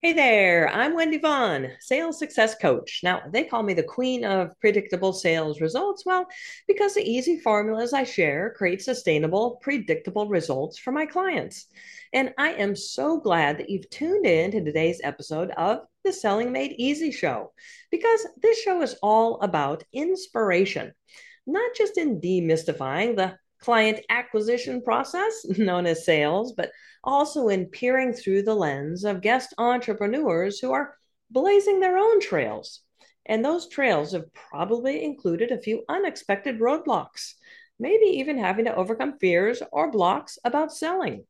Hey there, I'm Wendy Vaughn, sales success coach. Now, they call me the queen of predictable sales results. Well, because the easy formulas I share create sustainable, predictable results for my clients. And I am so glad that you've tuned in to today's episode of the Selling Made Easy show, because this show is all about inspiration, not just in demystifying the client acquisition process known as sales, but also in peering through the lens of guest entrepreneurs who are blazing their own trails. And those trails have probably included a few unexpected roadblocks, maybe even having to overcome fears or blocks about selling.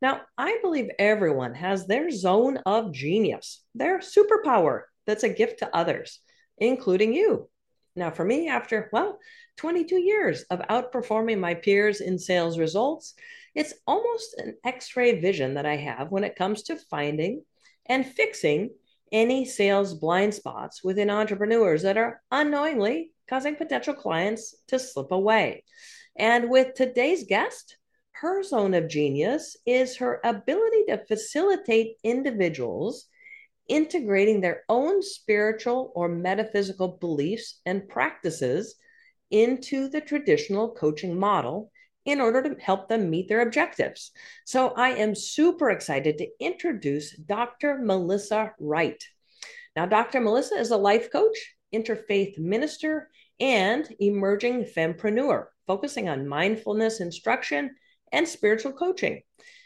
Now, I believe everyone has their zone of genius, their superpower that's a gift to others, including you. Now, for me, after, well, 22 years of outperforming my peers in sales results, it's almost an x ray vision that I have when it comes to finding and fixing any sales blind spots within entrepreneurs that are unknowingly causing potential clients to slip away. And with today's guest, her zone of genius is her ability to facilitate individuals integrating their own spiritual or metaphysical beliefs and practices into the traditional coaching model in order to help them meet their objectives. So I am super excited to introduce Dr. Mellissa Wright. Now, Dr. Mellissa is a life coach, interfaith minister, and emerging fempreneur, focusing on mindfulness instruction and spiritual coaching.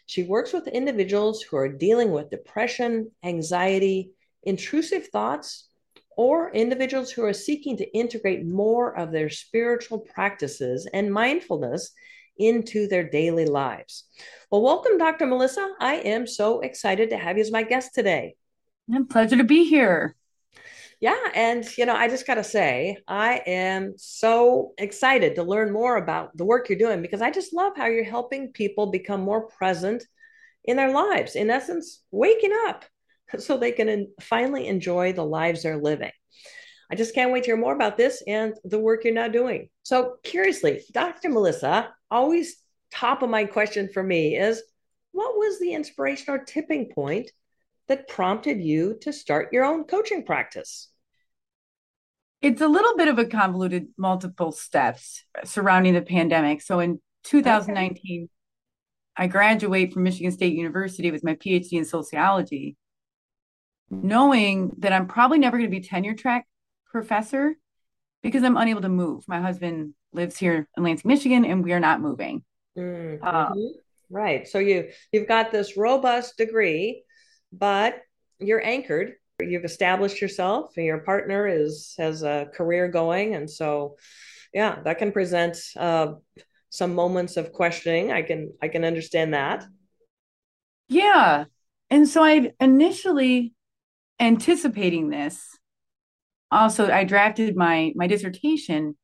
She works with individuals who are dealing with depression, anxiety, intrusive thoughts, or individuals who are seeking to integrate more of their spiritual practices and mindfulness into their daily lives. Well, welcome, Dr. Mellissa. I am so excited to have you as my guest today. A pleasure to be here. Yeah, and you know, I just got to say, I am so excited to learn more about the work you're doing because I just love how you're helping people become more present in their lives. In essence, waking up so they can finally enjoy the lives they're living. I just can't wait to hear more about this and the work you're now doing. So, curiously, Dr. Mellissa, always top of mind question for me is what was the inspiration or tipping point that prompted you to start your own coaching practice? It's a little bit of a convoluted multiple steps surrounding the pandemic. So in 2019, okay. I graduate from Michigan State University with my PhD in sociology, knowing that I'm probably never going to be tenure track professor because I'm unable to move. My husband lives here in Lansing, Michigan, and we are not moving. Mm-hmm. Um, right. So you you've got this robust degree, but you're anchored. You've established yourself, and your partner is has a career going, and so yeah, that can present uh, some moments of questioning. I can I can understand that. Yeah, and so I initially anticipating this. Also, I drafted my my dissertation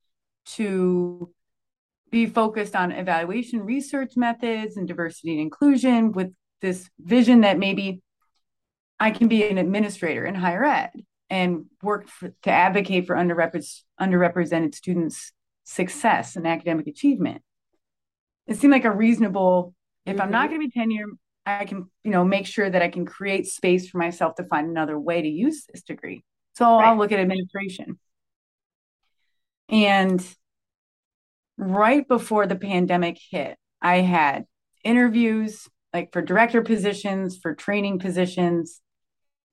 to be focused on evaluation research methods and diversity and inclusion with this vision that maybe I can be an administrator in higher ed and work for, to advocate for underrepre- underrepresented students' success and academic achievement. It seemed like a reasonable, if mm-hmm. I'm not mm-hmm. going to be tenure, I can, you know, make sure that I can create space for myself to find another way to use this degree. So right. I'll look at administration. And right before the pandemic hit, I had interviews like for director positions, for training positions.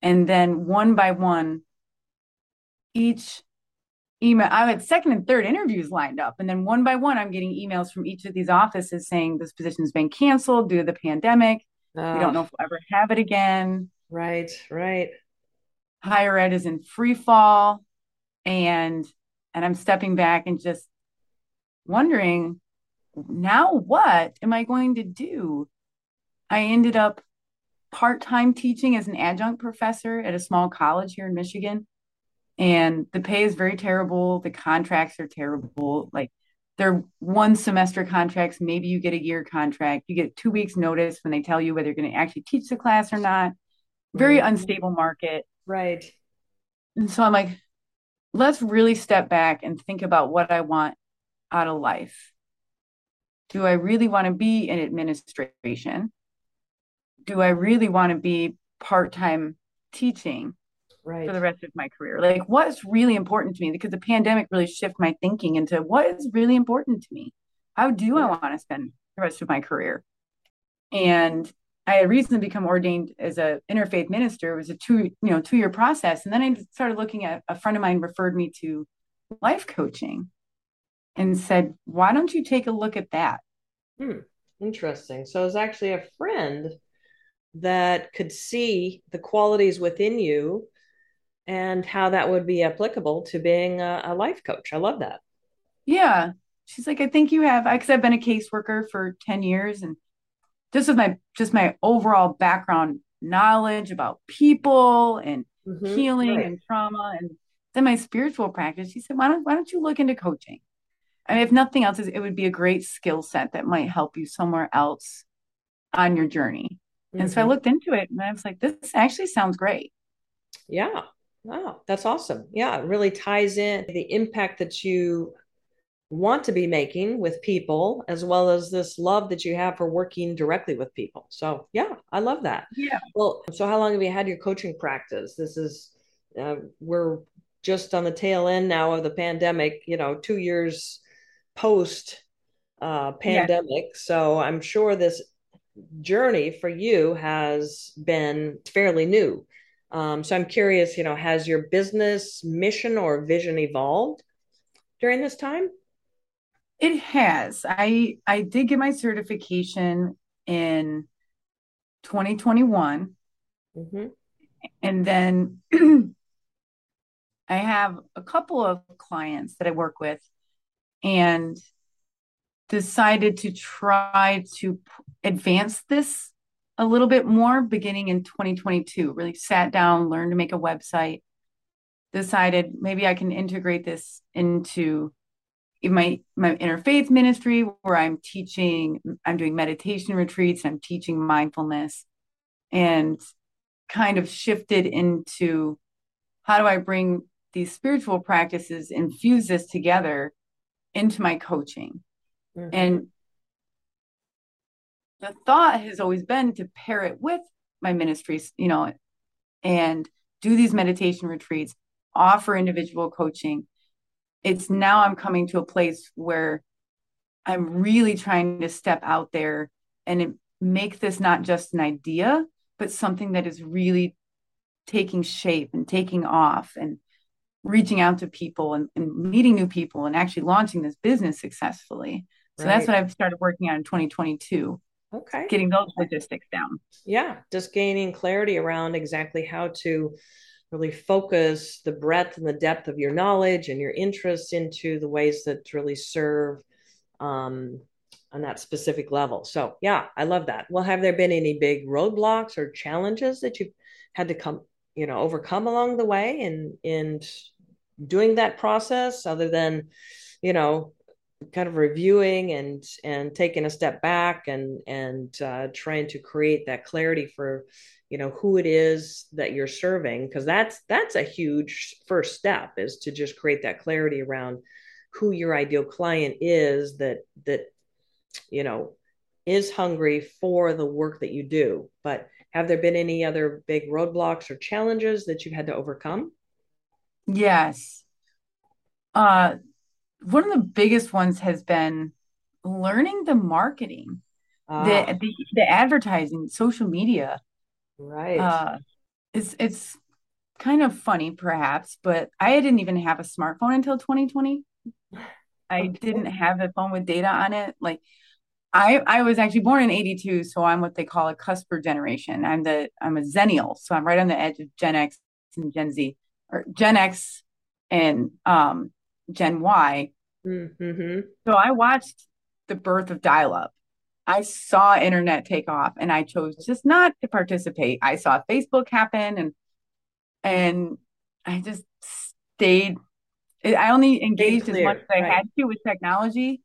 And then one by one, each email, I had second and third interviews lined up. And then one by one, I'm getting emails from each of these offices saying this position's been canceled due to the pandemic. Oh. We don't know if we'll ever have it again. Right, right. Higher ed is in free fall. And and I'm stepping back and just wondering, now what am I going to do? I ended up part time teaching as an adjunct professor at a small college here in Michigan. And the pay is very terrible. The contracts are terrible. Like they're one semester contracts. Maybe you get a year contract. You get two weeks notice when they tell you whether you're going to actually teach the class or not. Very mm-hmm. unstable market. Right. And so I'm like, let's really step back and think about what I want out of life. Do I really want to be in administration? Do I really want to be part time teaching right. for the rest of my career? Like, what's really important to me? Because the pandemic really shifted my thinking into what is really important to me. How do I want to spend the rest of my career? And I had recently become ordained as a interfaith minister. It was a two, you know, two year process. And then I started looking at a friend of mine referred me to life coaching and said, why don't you take a look at that? Hmm. Interesting. So it was actually a friend that could see the qualities within you and how that would be applicable to being a, a life coach. I love that. Yeah. She's like, I think you have, because I've been a caseworker for 10 years and just with my just my overall background knowledge about people and mm-hmm. healing right. and trauma and then my spiritual practice she said why don't why don't you look into coaching I mean, if nothing else it would be a great skill set that might help you somewhere else on your journey mm-hmm. and so i mm-hmm. looked into it and i was like this actually sounds great. Yeah. Wow. That's awesome. Yeah. It really ties in the impact that you want to be making with people as well as this love that you have for working directly with people. So yeah i love that. Yeah. Well so how long have you had your coaching practice? This is uh, we're just on the tail end now of the pandemic you know two years post uh, pandemic. Yeah. so i'm sure this journey for you has been fairly new um, so i'm curious you know has your business mission or vision evolved during this time it has. I I did get my certification in 2021. Mm-hmm. And then I have a couple of clients that I work with and decided to try to advance this a little bit more beginning in 2022. Really sat down, learned to make a website, decided maybe I can integrate this into my my interfaith ministry where I'm teaching, I'm doing meditation retreats, I'm teaching mindfulness, and kind of shifted into how do I bring these spiritual practices, infuse this together into my coaching. Mm-hmm. And the thought has always been to pair it with my ministries, you know, and do these meditation retreats, offer individual coaching, it's now I'm coming to a place where I'm really trying to step out there and make this not just an idea, but something that is really taking shape and taking off and reaching out to people and, and meeting new people and actually launching this business successfully. So right. that's what I've started working on in 2022. Okay. Getting those logistics down. Yeah. Just gaining clarity around exactly how to really focus the breadth and the depth of your knowledge and your interest into the ways that really serve um, on that specific level. So, yeah, I love that. Well, have there been any big roadblocks or challenges that you've had to come, you know, overcome along the way in in doing that process, other than, you know, kind of reviewing and and taking a step back and and uh, trying to create that clarity for you know who it is that you're serving. Because that's that's a huge first step is to just create that clarity around who your ideal client is that that you know is hungry for the work that you do. But have there been any other big roadblocks or challenges that you've had to overcome? Yes. Uh one of the biggest ones has been learning the marketing ah. the, the the advertising social media Right. Uh, it's it's kind of funny, perhaps, but I didn't even have a smartphone until 2020. I didn't have a phone with data on it. Like I I was actually born in 82, so I'm what they call a cusper generation. I'm the I'm a xennial, so I'm right on the edge of Gen X and Gen Z or Gen X and um Gen Y. Mm-hmm. So I watched the birth of dial up. I saw internet take off and I chose just not to participate. I saw Facebook happen and and I just stayed I only engaged as much as I right. had to with technology.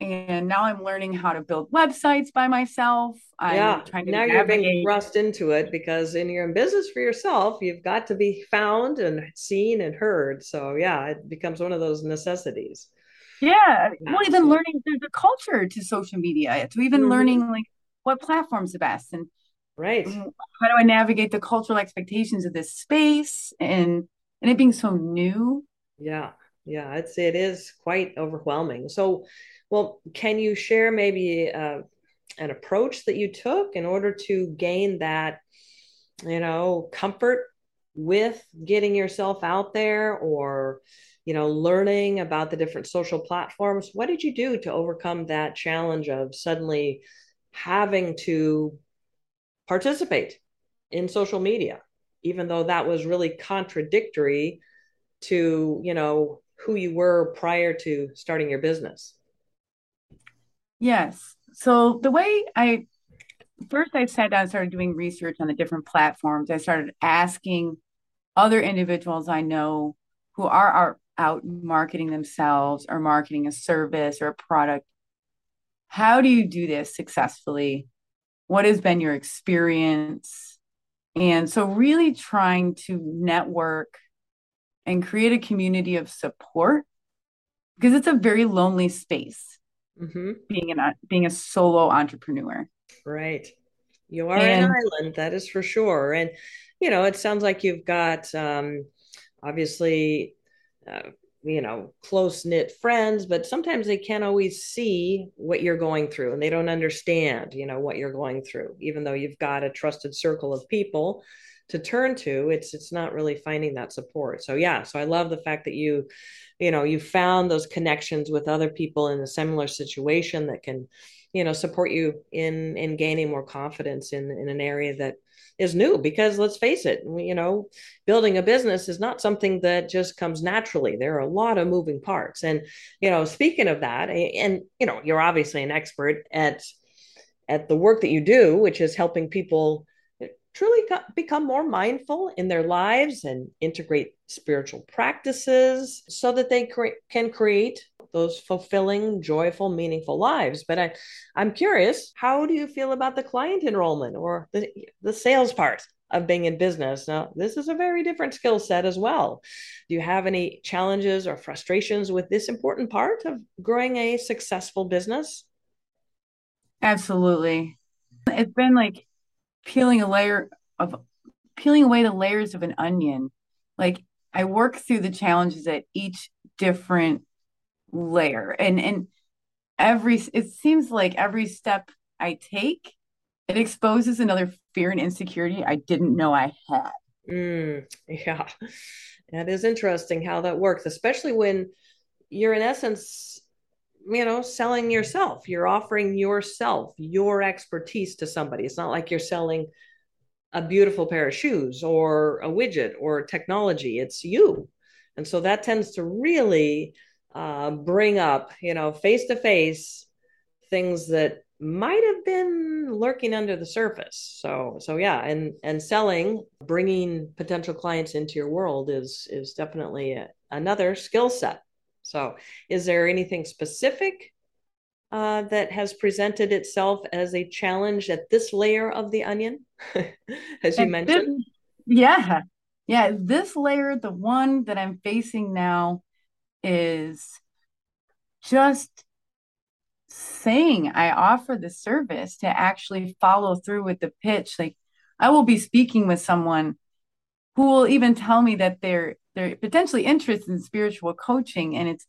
And now I'm learning how to build websites by myself. I'm yeah. now you're being thrust into it because in your business for yourself, you've got to be found and seen and heard. So yeah, it becomes one of those necessities. Yeah. Well, even learning there's a culture to social media, to even mm-hmm. learning like what platform's the best and Right. how do I navigate the cultural expectations of this space and and it being so new? Yeah. Yeah. It's it is quite overwhelming. So, well, can you share maybe uh, an approach that you took in order to gain that, you know, comfort with getting yourself out there or, you know, learning about the different social platforms? What did you do to overcome that challenge of suddenly having to participate in social media, even though that was really contradictory to, you know, who you were prior to starting your business. Yes. So the way I first I sat down and started doing research on the different platforms. I started asking other individuals I know who are, are out marketing themselves or marketing a service or a product. How do you do this successfully? What has been your experience? And so, really trying to network and create a community of support because it's a very lonely space mm-hmm. being an being a solo entrepreneur. Right. You are and, an island, that is for sure. And you know, it sounds like you've got um, obviously uh, you know close knit friends but sometimes they can't always see what you're going through and they don't understand you know what you're going through even though you've got a trusted circle of people to turn to it's it's not really finding that support so yeah so i love the fact that you you know you found those connections with other people in a similar situation that can you know support you in in gaining more confidence in in an area that is new because let's face it, you know, building a business is not something that just comes naturally. There are a lot of moving parts. And, you know, speaking of that, and, you know, you're obviously an expert at, at the work that you do, which is helping people truly become more mindful in their lives and integrate spiritual practices so that they cre- can create those fulfilling, joyful, meaningful lives. But I, I'm curious, how do you feel about the client enrollment or the, the sales part? of being in business. Now, this is a very different skill set as well. Do you have any challenges or frustrations with this important part of growing a successful business? Absolutely. It's been like peeling a layer of peeling away the layers of an onion. Like I work through the challenges at each different layer. And and every it seems like every step i take it exposes another fear and insecurity i didn't know i had. Mm, yeah. That is interesting how that works especially when you're in essence you know selling yourself you're offering yourself your expertise to somebody it's not like you're selling a beautiful pair of shoes or a widget or technology it's you and so that tends to really uh, bring up, you know, face to face things that might have been lurking under the surface. So, so yeah, and and selling, bringing potential clients into your world is is definitely a, another skill set. So, is there anything specific uh, that has presented itself as a challenge at this layer of the onion, as you mentioned? Yeah, yeah. This layer, the one that I'm facing now, is just saying I offer the service to actually follow through with the pitch. Like I will be speaking with someone who will even tell me that they're they're potentially interested in spiritual coaching. And it's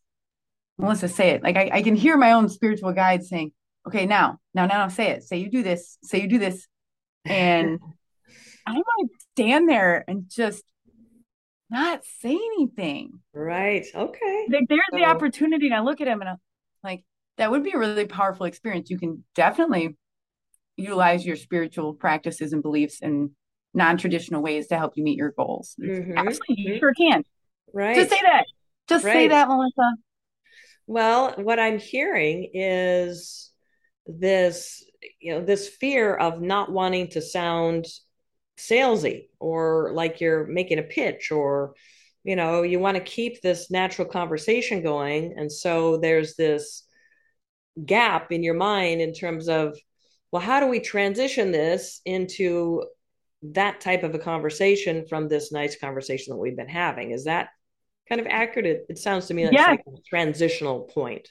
Mellissa, say it. Like I, I can hear my own spiritual guide saying, okay, now, now, now say it. Say you do this, say you do this. And I might stand there and just not say anything. Right. Okay. Like, there's so, the opportunity. And I look at him and I'm like, that would be a really powerful experience. You can definitely utilize your spiritual practices and beliefs in non-traditional ways to help you meet your goals. Mm-hmm. Absolutely, you sure can. Right. Just say that. Just right. say that, Mellissa. Well, what I'm hearing is this, you know, this fear of not wanting to sound salesy or like you're making a pitch or you know you want to keep this natural conversation going and so there's this gap in your mind in terms of well how do we transition this into that type of a conversation from this nice conversation that we've been having. Is that kind of accurate? It, it sounds to me like, yes. like a transitional point.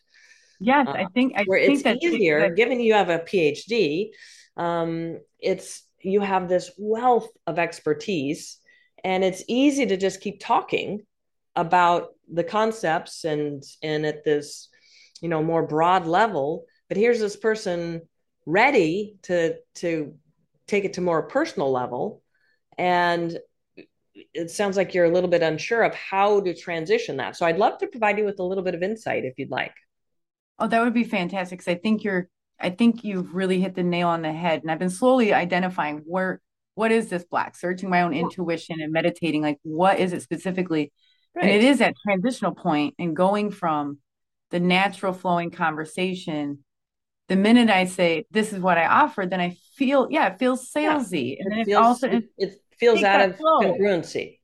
Yes uh, i think I where think it's easier that- given you have a phd um, it's you have this wealth of expertise and it's easy to just keep talking about the concepts and and at this you know more broad level. But here's this person ready to to take it to more personal level. And it sounds like you're a little bit unsure of how to transition that. So i'd love to provide you with a little bit of insight if you'd like. Oh that would be fantastic because i think you're i think you've really hit the nail on the head. And i've been slowly identifying where what is this black? Searching my own intuition and meditating like what is it specifically? Right. and it is that transitional point and going from the natural flowing conversation the minute I say this is what I offer, then I feel yeah, it feels salesy, yeah. and it, feels, also it, it feels out of flow. congruency.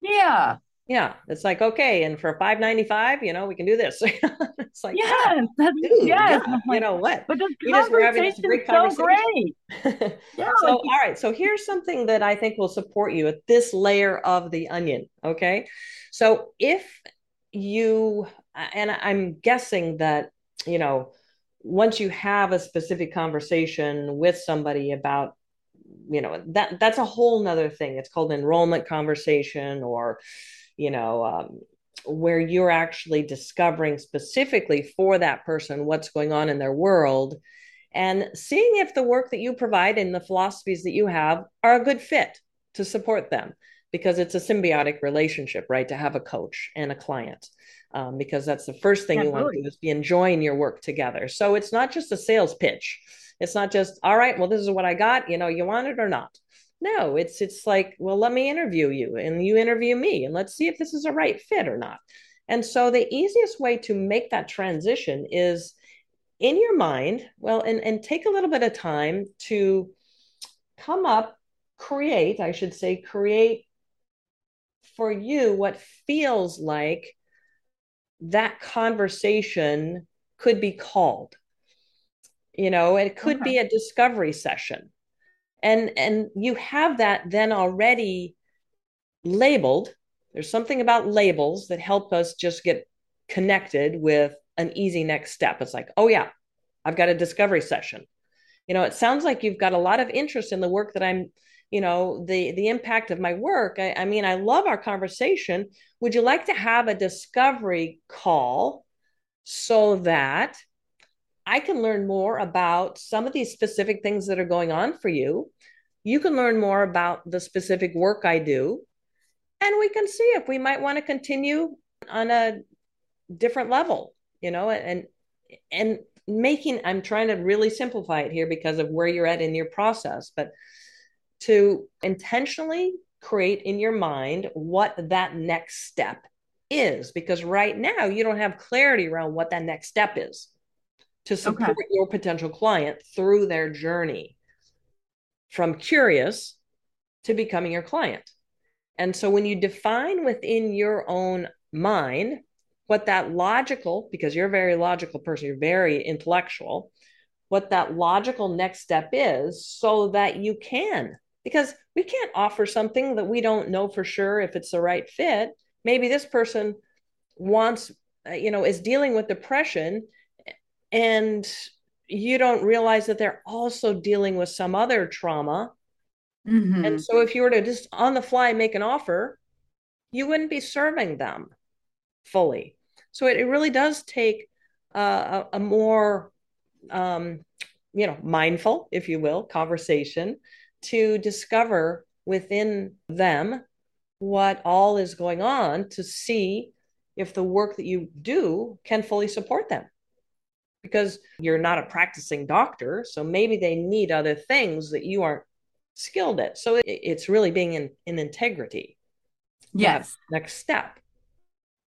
Yeah, yeah, it's like okay, and for five ninety five, you know, we can do this. it's like yes, yeah, ah, dude, yes. Yeah, you know what? But this conversation is great so great. yeah. So all right, so here's something that I think will support you at this layer of the onion. Okay, so if you and I'm guessing that you know once you have a specific conversation with somebody about you know that that's a whole nother thing. It's called enrollment conversation or you know um, where you're actually discovering specifically for that person what's going on in their world and seeing if the work that you provide and the philosophies that you have are a good fit to support them because it's a symbiotic relationship right to have a coach and a client um, because that's the first thing Absolutely. you want to do is be enjoying your work together. So it's not just a sales pitch. It's not just, all right, well, this is what I got. You know, you want it or not. No, it's it's like, well, let me interview you and you interview me and let's see if this is a right fit or not. And so the easiest way to make that transition is in your mind, well, and, and take a little bit of time to come up, create, I should say, create for you what feels like that conversation could be called. You know it could okay. be a discovery session. And and you have that then already labeled. There's something about labels that help us just get connected with an easy next step. It's like oh yeah i've got a discovery session. You know it sounds like you've got a lot of interest in the work that i'm you know the the impact of my work. I, I, mean i love our conversation. Would you like to have a discovery call so that i can learn more about some of these specific things that are going on for you? You can learn more about the specific work i do and we can see if we might want to continue on a different level you know and and making i'm trying to really simplify it here because of where you're at in your process but to intentionally create in your mind what that next step is because right now you don't have clarity around what that next step is to support okay. your potential client through their journey from curious to becoming your client. And so when you define within your own mind what that logical, because you're a very logical person, you're very intellectual, what that logical next step is so that you can because we can't offer something that we don't know for sure if it's the right fit. Maybe this person wants, uh, you know, is dealing with depression and you don't realize that they're also dealing with some other trauma. Mm-hmm. And so if you were to just on the fly make an offer, you wouldn't be serving them fully. So it, it really does take uh, a, a, more, um, you know, mindful, if you will, conversation to discover within them what all is going on to see if the work that you do can fully support them. Because you're not a practicing doctor, so maybe they need other things that you aren't skilled at. So it's really being in, in integrity. Yes. Next step.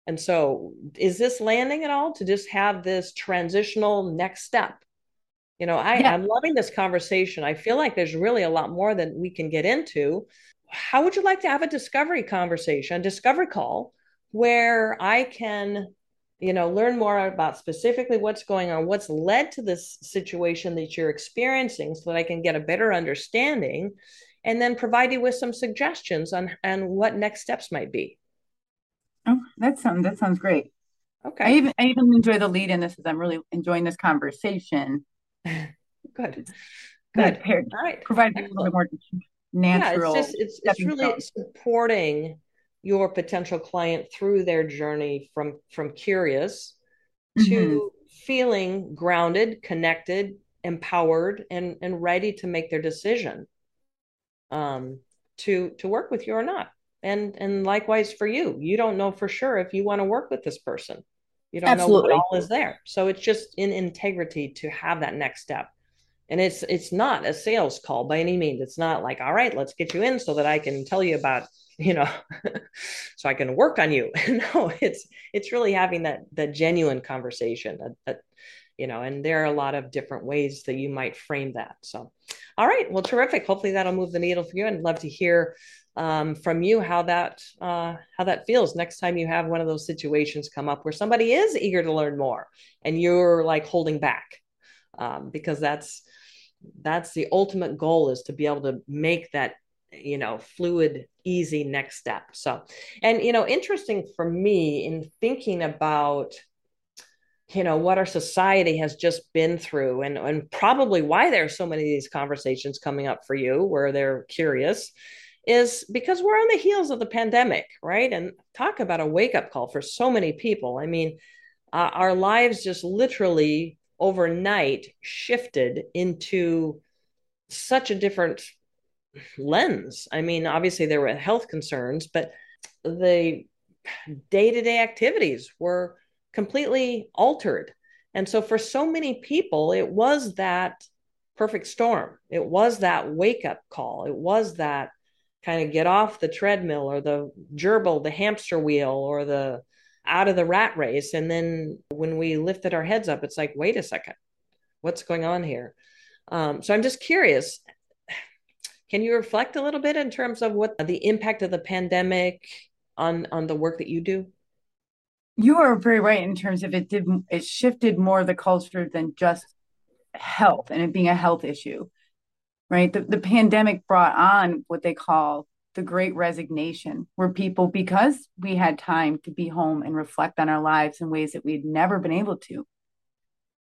And so, is this landing at all to just have this transitional next step? You know, I, yeah. I'm loving this conversation. I feel like there's really a lot more than we can get into. How would you like to have a discovery conversation, discovery call, where I can, you know, learn more about specifically what's going on, what's led to this situation that you're experiencing, so that I can get a better understanding, and then provide you with some suggestions on and what next steps might be. Oh, that sounds that sounds great. Okay. I even I even enjoy the lead in this as I'm really enjoying this conversation Good. good. All right. Provide a little bit more natural. Yeah, it's just it's, it's really supporting your potential client through their journey from from curious mm-hmm. to feeling grounded, connected, empowered, and and ready to make their decision um, to to work with you or not. And and likewise for you, you don't know for sure if you want to work with this person. You don't Absolutely. know what all is there. So it's just in integrity to have that next step. And it's it's not a sales call by any means. It's not like, all right, let's get you in so that I can tell you about, you know, so I can work on you. no, it's it's really having that that genuine conversation that, that you know, and there are a lot of different ways that you might frame that. So, all right, well, terrific. Hopefully that'll move the needle for you. And love to hear um, from you how that uh, how that feels next time you have one of those situations come up where somebody is eager to learn more and you're like holding back um, because that's that's the ultimate goal is to be able to make that you know fluid easy next step. So and you know interesting for me in thinking about you know what our society has just been through and and probably why there's so many of these conversations coming up for you where they're curious is because we're on the heels of the pandemic right and talk about a wake up call for so many people i mean uh, our lives just literally overnight shifted into such a different lens i mean obviously there were health concerns but the day-to-day activities were completely altered. And so for so many people, it was that perfect storm. It was that wake up call. It was that kind of get off the treadmill or the gerbil, the hamster wheel, or the out of the rat race. And then when we lifted our heads up, it's like, wait a second, what's going on here? Um, so I'm just curious. Can you reflect a little bit in terms of what the impact of the pandemic on on the work that you do? you are very right in terms of it did it shifted more the culture than just health and it being a health issue right the, the pandemic brought on what they call the great resignation where people because we had time to be home and reflect on our lives in ways that we'd never been able to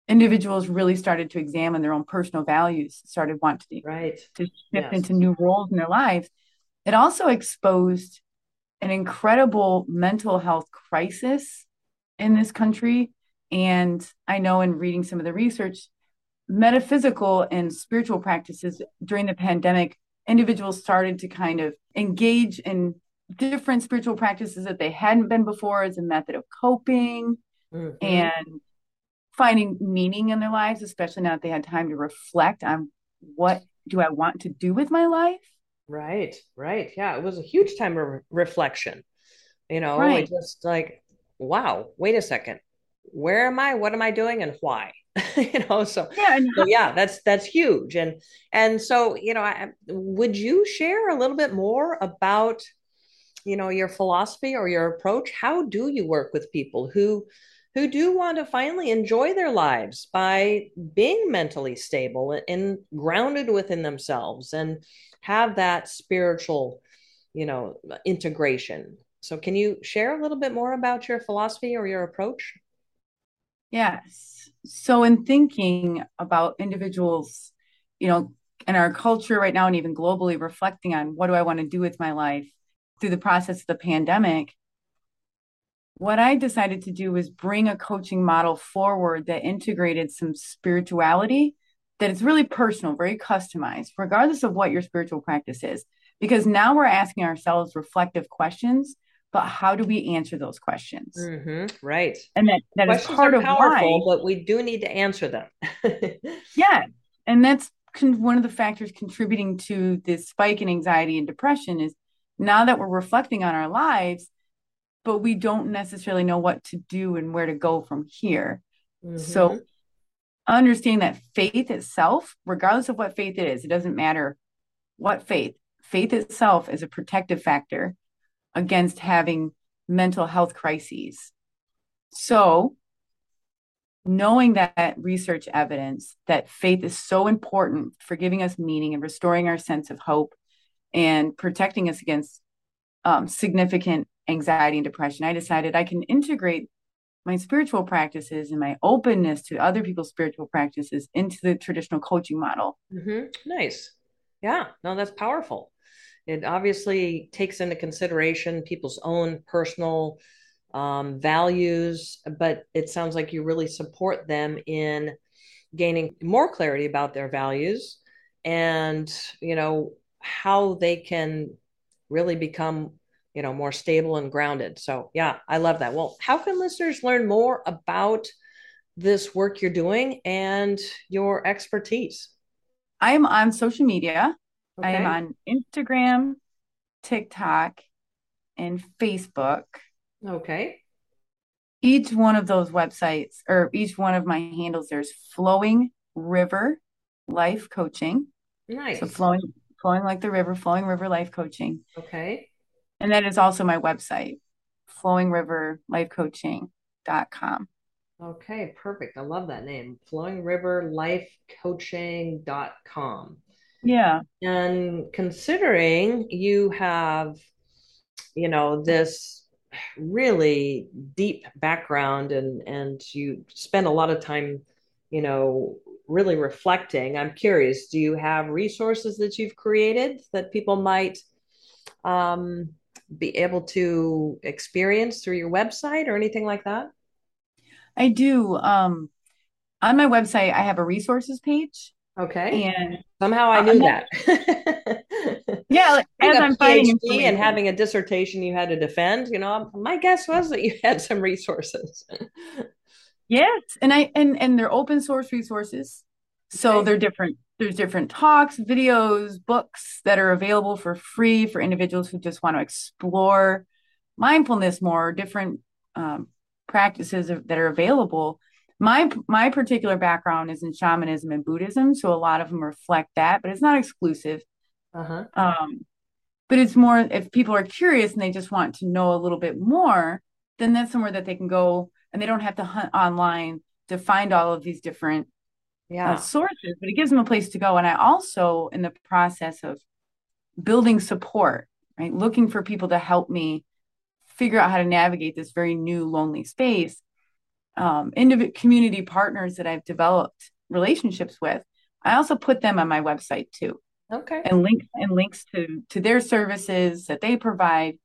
individuals really started to examine their own personal values started wanting right. to shift yes. into new roles in their lives it also exposed an incredible mental health crisis in this country. And I know in reading some of the research, metaphysical and spiritual practices during the pandemic, individuals started to kind of engage in different spiritual practices that they hadn't been before as a method of coping mm-hmm. and finding meaning in their lives, especially now that they had time to reflect on what do I want to do with my life Right, right. Yeah, it was a huge time of reflection. You know, right. just like, wow, wait a second. Where am I? What am I doing and why? you know, so yeah, so yeah, that's that's huge. And and so, you know, I, would you share a little bit more about you know, your philosophy or your approach? How do you work with people who who do want to finally enjoy their lives by being mentally stable and grounded within themselves and have that spiritual, you know, integration. So, can you share a little bit more about your philosophy or your approach? Yes. So, in thinking about individuals, you know, in our culture right now and even globally, reflecting on what do I want to do with my life through the process of the pandemic, what I decided to do was bring a coaching model forward that integrated some spirituality that it's really personal, very customized, regardless of what your spiritual practice is. Because now we're asking ourselves reflective questions, but how do we answer those questions? Mm-hmm, right. And that, that is part of powerful, why, but we do need to answer them. yeah. And that's con- one of the factors contributing to this spike in anxiety and depression is now that we're reflecting on our lives, but we don't necessarily know what to do and where to go from here. Mm-hmm. So understanding that faith itself, regardless of what faith it is, it doesn't matter what faith, faith itself is a protective factor against having mental health crises. So, knowing that research evidence that faith is so important for giving us meaning and restoring our sense of hope and protecting us against um, significant anxiety and depression, I decided I can integrate my spiritual practices and my openness to other people's spiritual practices into the traditional coaching model. Mm-hmm. Nice. Yeah, no, that's powerful. It obviously takes into consideration people's own personal um, values, but it sounds like you really support them in gaining more clarity about their values and, you know, how they can really become you know more stable and grounded. So yeah i love that. Well how can listeners learn more about this work you're doing and your expertise? I'm on social media okay. i am on instagram tiktok and facebook okay each one of those websites or each one of my handles there's flowing river life coaching nice so flowing flowing like the river flowing river life coaching okay and that is also my website, flowingriverlifecoaching.com. Okay, perfect. I love that name, flowingriverlifecoaching.com. Yeah. And considering you have, you know, this really deep background and and you spend a lot of time, you know, really reflecting, I'm curious, do you have resources that you've created that people might um be able to experience through your website or anything like that? I do. Um, on my website, I have a resources page. Okay. And somehow I knew that. yeah, like, as I'm finding and having a dissertation you had to defend, you know, my guess was that you had some resources. yes, and I and and they're open source resources, so okay. they're different there's different talks, videos, books that are available for free for individuals who just want to explore mindfulness more, different um, practices that are available. My my particular background is in shamanism and Buddhism, so a lot of them reflect that, but it's not exclusive. Uh-huh. Um, but it's more if people are curious and they just want to know a little bit more, then that's somewhere that they can go and they don't have to hunt online to find all of these different yeah. uh, sources, but it gives them a place to go. And I also, in the process of building support, right, looking for people to help me figure out how to navigate this very new lonely space, um, individual community partners that I've developed relationships with, I also put them on my website too. Okay. And links and links to to their services that they provide.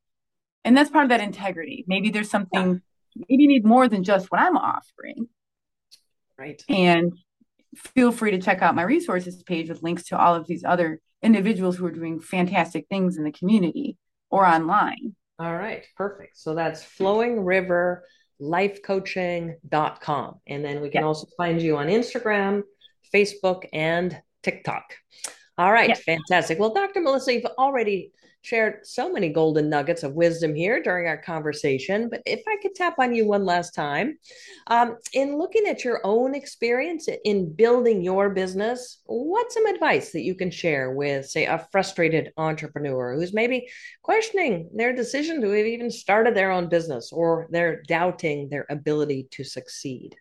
And that's part of that integrity. Maybe there's something yeah. maybe you need more than just what I'm offering. Right. And feel free to check out my resources page with links to all of these other individuals who are doing fantastic things in the community or online. All right, perfect. So that's flowingriverlifecoaching.com. And then we can also find you on Instagram, Facebook, and TikTok. All right, fantastic. Well, Dr. Mellissa, you've already shared so many golden nuggets of wisdom here during our conversation. But if I could tap on you one last time, um, in looking at your own experience in building your business, what's some advice that you can share with, say, a frustrated entrepreneur who's maybe questioning their decision to have even started their own business or they're doubting their ability to succeed?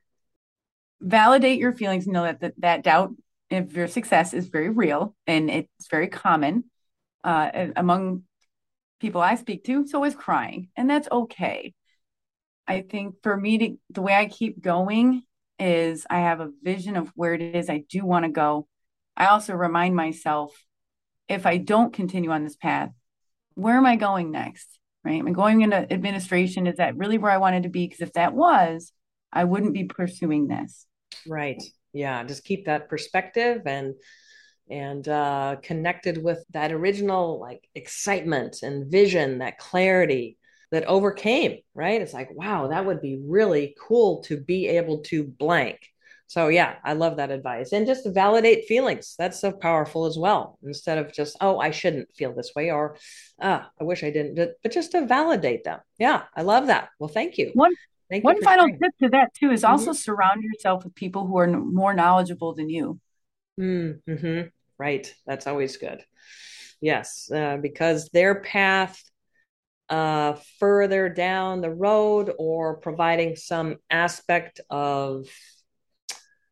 Validate your feelings. Know that that, that doubt of your success is very real and it's very common uh, among people I speak to, so is crying, and that's okay. I think for me to the way I keep going is I have a vision of where it is I do want to go. I also remind myself if I don't continue on this path, where am I going next? Right? Am I going into administration? Is that really where I wanted to be? Because if that was, I wouldn't be pursuing this. Right. Yeah. Just keep that perspective and and uh, connected with that original like excitement and vision, that clarity that overcame, right? It's like, wow, that would be really cool to be able to blank. So, yeah, I love that advice. And just validate feelings. That's so powerful as well. Instead of just, oh, I shouldn't feel this way or, ah, I wish I didn't, but just to validate them. Yeah, I love that. Well, thank you. One, thank one you final sharing. tip to that, too, is also mm-hmm. surround yourself with people who are more knowledgeable than you. Mm-hmm. Right. That's always good. Yes, uh, because their path uh, further down the road or providing some aspect of,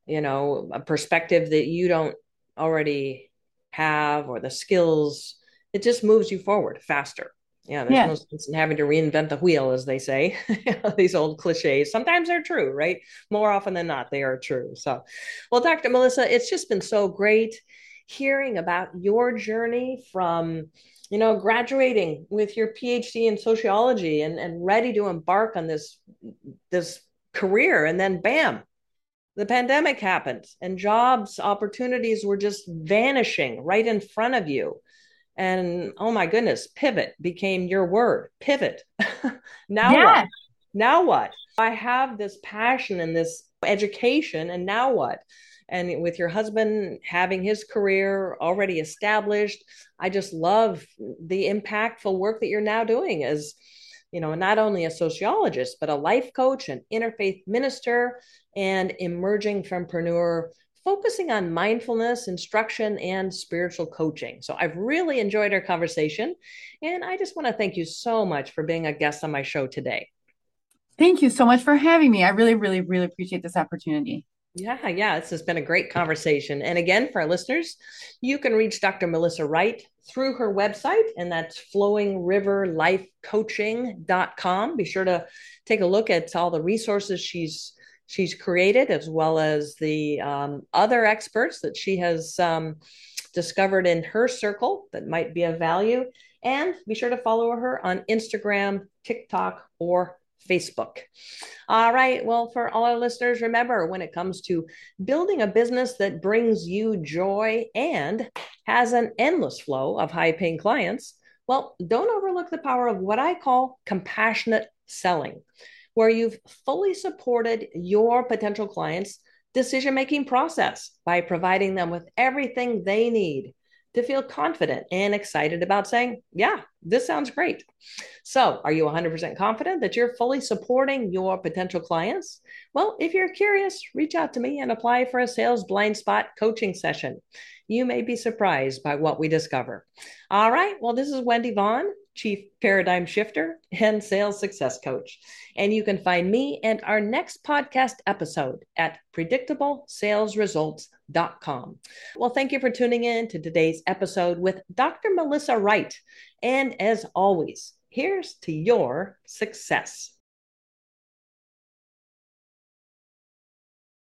you know, a perspective that you don't already have or the skills, it just moves you forward faster. Yeah, there's yeah. no sense in having to reinvent the wheel, as they say. These old cliches. Sometimes they're true, right? More often than not, they are true. So, well, Dr. Mellissa, it's just been so great hearing about your journey from you know graduating with your phd in sociology and, and ready to embark on this this career and then bam the pandemic happened and jobs opportunities were just vanishing right in front of you. And oh my goodness pivot became your word pivot. Now yes. what now what? I have this passion and this education and now what? And with your husband having his career already established i just love the impactful work that you're now doing as you know not only a sociologist but a life coach an interfaith minister and emerging fempreneur focusing on mindfulness instruction and spiritual coaching. So i've really enjoyed our conversation and i just want to thank you so much for being a guest on my show today thank you so much for having me i really really really appreciate this opportunity yeah, yeah, this has been a great conversation. And again, for our listeners, you can reach Dr. Mellissa Wright through her website, and that's flowingriverlifecoaching.com. Be sure to take a look at all the resources she's she's created, as well as the um, other experts that she has um, discovered in her circle that might be of value. And be sure to follow her on Instagram, TikTok, or Facebook. All right. Well, for all our listeners, remember when it comes to building a business that brings you joy and has an endless flow of high paying clients, well, don't overlook the power of what I call compassionate selling, where you've fully supported your potential clients' decision making process by providing them with everything they need to feel confident and excited about saying, Yeah, this sounds great. So, are you 100% confident that you're fully supporting your potential clients? Well, if you're curious, reach out to me and apply for a sales blind spot coaching session. You may be surprised by what we discover. All right. Well, this is Wendy Vaughn. Chief Paradigm Shifter and Sales Success Coach. And you can find me and our next podcast episode at predictablesalesresults.com. Well, thank you for tuning in to today's episode with Dr. Mellissa Wright. And as always, here's to your success.